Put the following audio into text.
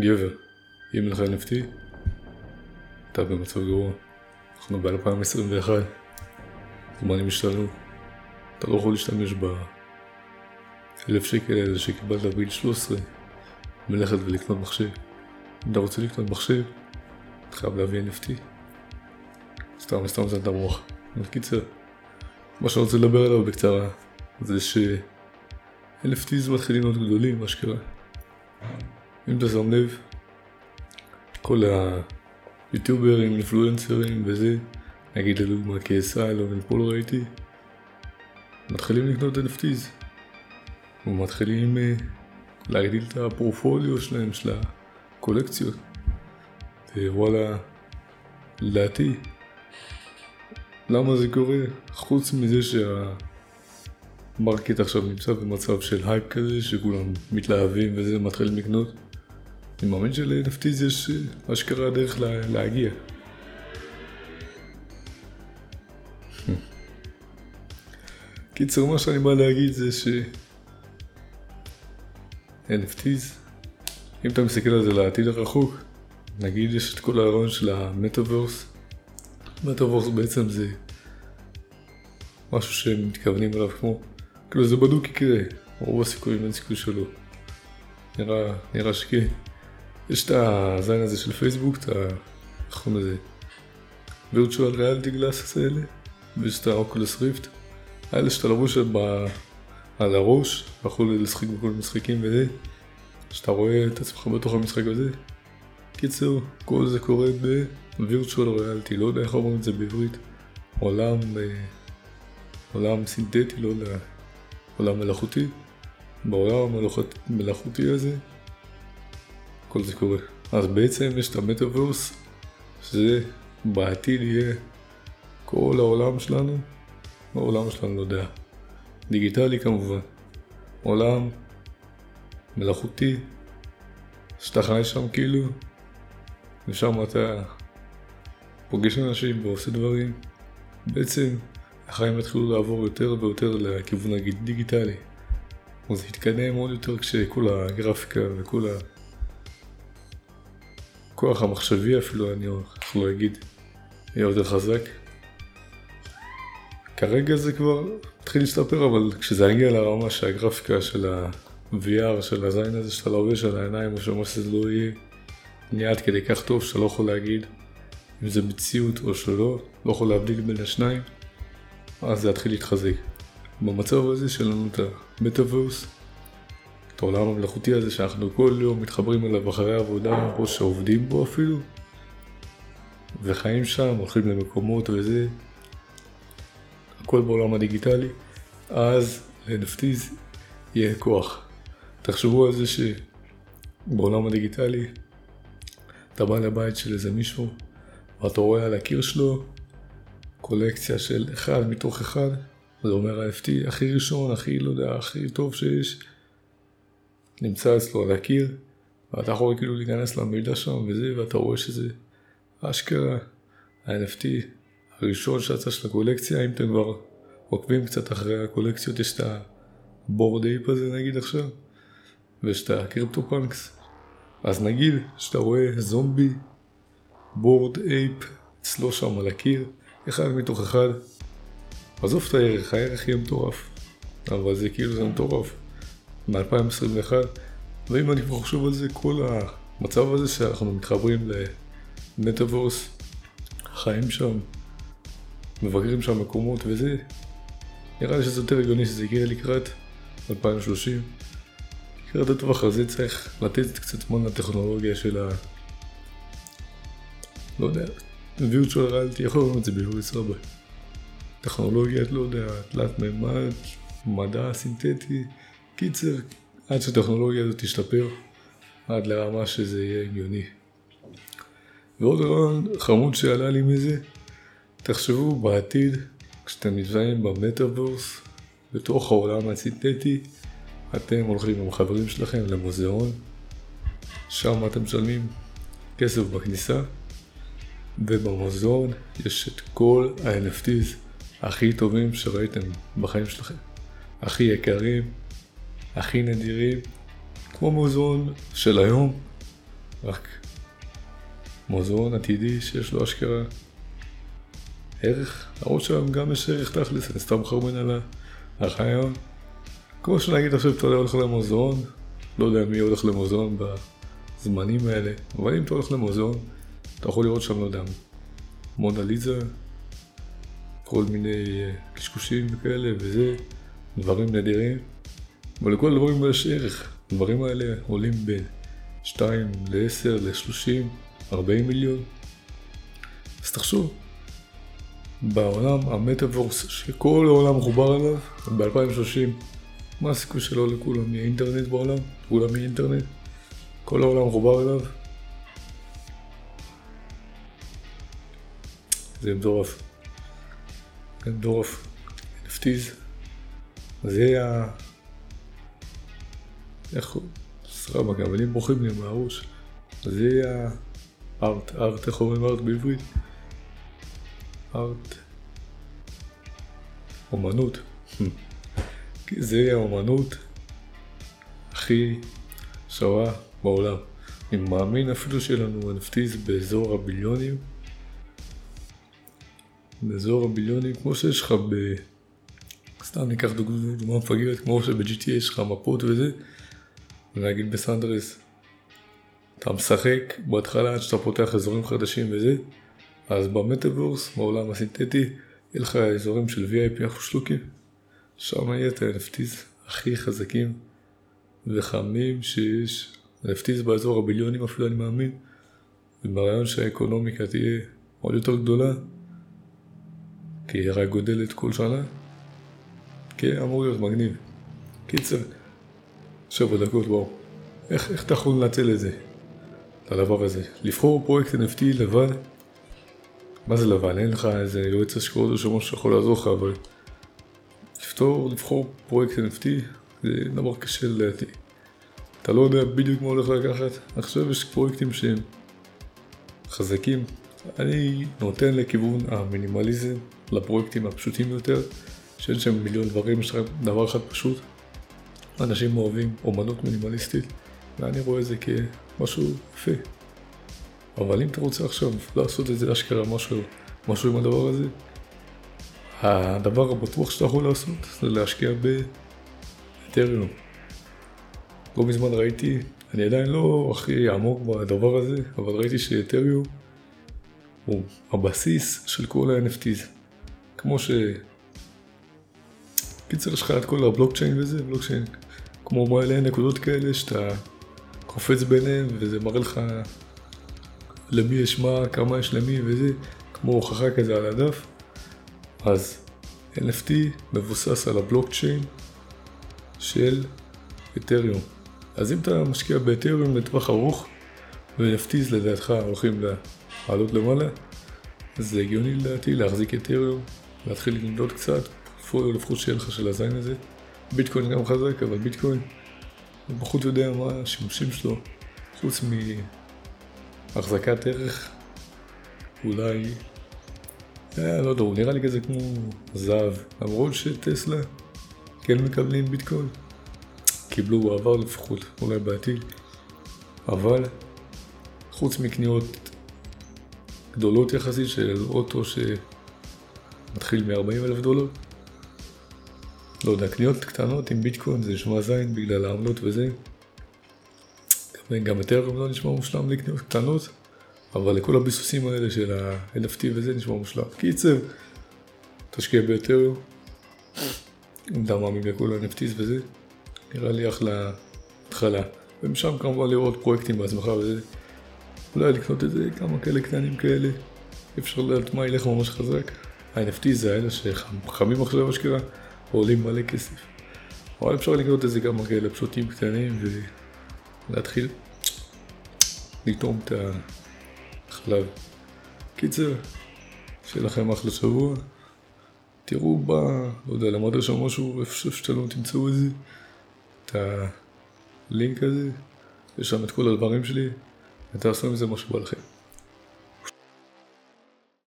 גבר, אם אין לך NFT, אתה במצב גרוע. אנחנו ב-2021, זמנים השתנו. אתה לא יכול להשתמש ב-1000 שקל האלה שקיבלת בגיל 13, מלכת ולקנות מחשב. אם אתה רוצה לקנות מחשב, אתה חייב להביא NFT. סתם, סתם זה את המוח. בקיצר, מה שאני רוצה לדבר עליו בקצרה, זה ש... NFTs מתחילים להיות גדולים, מה שקרה. אם אתה שם לב, כל היוטיוברים, אינפלואנסרים וזה, נגיד לדוגמה KSI, לא פול ראיתי, מתחילים לקנות NFTs. ומתחילים uh, להגדיל את הפורפוליו שלהם, של הקולקציות. ווואלה, לדעתי, למה זה קורה? חוץ מזה שה... market עכשיו נמצא במצב של הייפ כזה, שכולם מתלהבים וזה, מתחילים לקנות. אני מאמין של-NFT יש אשכרה דרך לה, להגיע. קיצר, מה שאני בא להגיד זה ש... NFTs, אם אתה מסתכל על זה לעתיד הרחוק, נגיד יש את כל הרעיון של המטאוורס. מטאוורס בעצם זה משהו שהם מתכוונים אליו כמו כאילו זה בדוק יקרה, רוב הסיכויים אין סיכוי שלא. נראה, נראה שכן. יש את הזין הזה של פייסבוק, את ה... איך קוראים לזה? וירטואל ריאליטי גלאסס האלה, ויש את האוקולוס ריפט. האלה שאתה לבוש. על הראש, יכול לשחק בכל משחקים וזה, שאתה רואה את עצמך בתוך המשחק הזה. קיצר, כל זה קורה בווירטואל ריאליטי, לא יודע איך אומרים את זה בעברית. עולם, אה, עולם סינתטי, לא יודע. עולם מלאכותי, בעולם המלאכותי הזה, כל זה קורה. אז בעצם יש את המטאוורס, שזה בעתיד יהיה כל העולם שלנו, העולם שלנו, לא יודע, דיגיטלי כמובן, עולם מלאכותי, שאתה חי שם כאילו, ושם אתה פוגש אנשים ועושה דברים, בעצם החיים התחילו לעבור יותר ויותר לכיוון הדיגיטלי. זה התקדם עוד יותר כשכל הגרפיקה וכל הכוח המחשבי אפילו, אני יכול להגיד, יהיה יותר חזק. כרגע זה כבר התחיל להשתפר, אבל כשזה יגיע לרמה שהגרפיקה של ה-VR, של הזין הזה שאתה לובש על העיניים, או שמה שזה לא יהיה, נהיה עד כדי כך טוב שאתה לא יכול להגיד אם זה מציאות או שלא, לא יכול להבדיל בין השניים. אז זה יתחיל להתחזק. במצב הזה שלנו את המטאוורס, את העולם המלאכותי הזה שאנחנו כל יום מתחברים אליו אחרי העבודה, או שעובדים בו אפילו, וחיים שם, הולכים למקומות וזה, הכל בעולם הדיגיטלי, אז ל-NFTs יהיה כוח. תחשבו על זה שבעולם הדיגיטלי אתה בא לבית של איזה מישהו ואתה רואה על הקיר שלו קולקציה של אחד מתוך אחד, זה אומר ה-FT הכי ראשון, הכי, לא יודע, הכי טוב שיש, נמצא אצלו על הקיר, ואתה יכול כאילו להיכנס למידע שם וזה, ואתה רואה שזה אשכרה ה-NFT הראשון שיצא של הקולקציה, אם אתם כבר עוקבים קצת אחרי הקולקציות, יש את ה Bored Ape הזה נגיד עכשיו, ויש את ה CryptoPunks. אז נגיד שאתה רואה זומבי, Bored Ape, אצלו שם על הקיר, אחד מתוך אחד. עזוב את הערך, הערך יהיה מטורף. אבל זה כאילו זה מטורף. מ-2021, ואם אני כבר חושב על זה, כל המצב הזה שאנחנו מתחברים למטאוורס, חיים שם, מבקרים שם מקומות וזה, נראה לי שזה יותר הגיוני שזה יגיע לקראת 2030. לקראת הטווח הזה צריך לתת קצת זמן לטכנולוגיה של ה... לא יודע, וירטואל ריאליטי, יכול לראות את זה בעברית סבא. טכנולוגיה, לא יודע, תלת מימד, מדע סינתטי, קיצר, עד שהטכנולוגיה הזאת תשתפר, עד לרמה שזה יהיה הגיוני. ועוד רעיון חמוד שעלה לי מזה, תחשבו בעתיד, כשאתם נמצאים במטאוורס, בתוך העולם הסינתטי, אתם הולכים עם החברים שלכם למוזיאון, שם אתם משלמים כסף בכניסה, ובמוזיאון יש את כל ה-NFTs הכי טובים שראיתם בחיים שלכם. הכי יקרים, הכי נדירים, כמו מוזיאון של היום, רק מוזיאון עתידי שיש לו אשכרה ערך, למרות שם גם יש ערך תכלס, אני סתם חרמן על הרעיון. כמו שנגיד עכשיו אתה הולך למוזיאון, לא יודע מי הולך למוזיאון בזמנים האלה, אבל אם אתה הולך למוזיאון, אתה יכול לראות שם, לא יודע, מונליזה, כל מיני אה, קשקושים וכאלה וזה, דברים נדירים, אבל לכל הדברים יש ערך. הדברים האלה עולים בין 2 ל-10, ל-30, 40 מיליון. אז תחשוב, בעולם המטאוורס שכל העולם מחובר אליו, ב-2030, מה הסיכוי שלו לכולם יהיה אינטרנט בעולם? כולם יהיה אינטרנט? כל העולם מחובר אליו? זה מטורף. זה מטורף. NFTs. זה יהיה... איך הוא? סבבה, גם אני בוכים לי מהראש. זה יהיה... ארט, ארט, איך אומרים ארט בעברית? ארט. אומנות. זה יהיה האומנות הכי שווה בעולם. אני מאמין אפילו שיהיה לנו NFTs באזור הביליונים. באזור הביליונים, כמו שיש לך ב... סתם ניקח דוגמה מפגרת, כמו שב-GTA יש לך מפות וזה, ונגיד בסנדרס, אתה משחק בהתחלה עד שאתה פותח אזורים חדשים וזה, אז במטאבורס, בעולם הסינתטי, יהיה לך אזורים של VIP אנחנו שלוקים, שם יהיה את ה-NFTs הכי חזקים וחמים שיש, NFTs באזור הביליונים אפילו אני מאמין, וברעיון שהאקונומיקה תהיה עוד יותר גדולה, כי היא רק גודלת כל שנה, כן, אמור להיות מגניב. קיצר, שבע דקות, וואו. איך, איך אתה יכול לנצל את זה? את הדבר הזה. לבחור פרויקט NFT לבד, מה זה לבד? אין לך איזה יועץ השקעות או שמשהו שיכול לעזור לך, אבל לפתור, לבחור פרויקט NFT זה דבר קשה לדעתי. אתה לא יודע בדיוק מה הולך לקחת. עכשיו יש פרויקטים שהם חזקים. אני נותן לכיוון המינימליזם, לפרויקטים הפשוטים יותר, שאין שם מיליון דברים, יש רק דבר אחד פשוט. אנשים אוהבים אומנות מינימליסטית, ואני רואה את זה כמשהו יפה. אבל אם אתה רוצה עכשיו לעשות את זה אשכרה משהו, משהו עם הדבר הזה, הדבר הבטוח שאתה יכול לעשות זה להשקיע באתריום. לא מזמן ראיתי, אני עדיין לא הכי עמוק בדבר הזה, אבל ראיתי שאתריום הוא הבסיס של כל ה-NFTs. כמו ש... קיצר, יש לך את כל הבלוקצ'יין וזה, בלוקצ'יין כמו מלא נקודות כאלה שאתה קופץ ביניהם וזה מראה לך למי יש מה, כמה יש למי וזה, כמו הוכחה כזה על הדף. אז NFT מבוסס על הבלוקצ'יין של אתריום. אז אם אתה משקיע באתריום לטווח ארוך, ו-NFTs לדעתך הולכים לעלות למעלה, אז זה הגיוני לדעתי להחזיק אתריום, להתחיל ללמוד קצת, לפחות שיהיה לך של הזין הזה. ביטקוין גם חזק, אבל ביטקוין, הוא פחות יודע מה השימושים שלו, חוץ מהחזקת ערך, אולי, אה, לא יודע, הוא נראה לי כזה כמו זהב, למרות שטסלה כן מקבלים ביטקוין, קיבלו בעבר לפחות, אולי בעתיד, אבל חוץ מקניות גדולות יחסית של אוטו שמתחיל מ-40 אלף דולר, לא יודע, קניות קטנות עם ביטקוין זה נשמע זין בגלל העמלות וזה. גם, יותר לא נשמע מושלם לקניות קטנות, אבל לכל הביסוסים האלה של ה-NFT וזה נשמע מושלם. קיצר, תשקיע ביותר, אם אתה מאמין לכל ה-NFTs וזה, נראה לי אחלה התחלה. ומשם כמובן לראות פרויקטים בעצמך וזה. אולי לקנות את זה, כמה כאלה קטנים כאלה. אפשר לדעת מה ילך ממש חזק. ה-NFT זה האלה שחמים עכשיו אשכרה. עולים מלא כסף. אבל אפשר לקנות את זה גם כאלה פשוטים קטנים ולהתחיל לטעום את החלב. קיצר, שיהיה לכם אחלה שבוע. תראו ב... לא יודע, למדת שם משהו, איפה שאתם לא תמצאו את זה, את הלינק הזה, יש שם את כל הדברים שלי, ותעשו עם זה מה שבא לכם.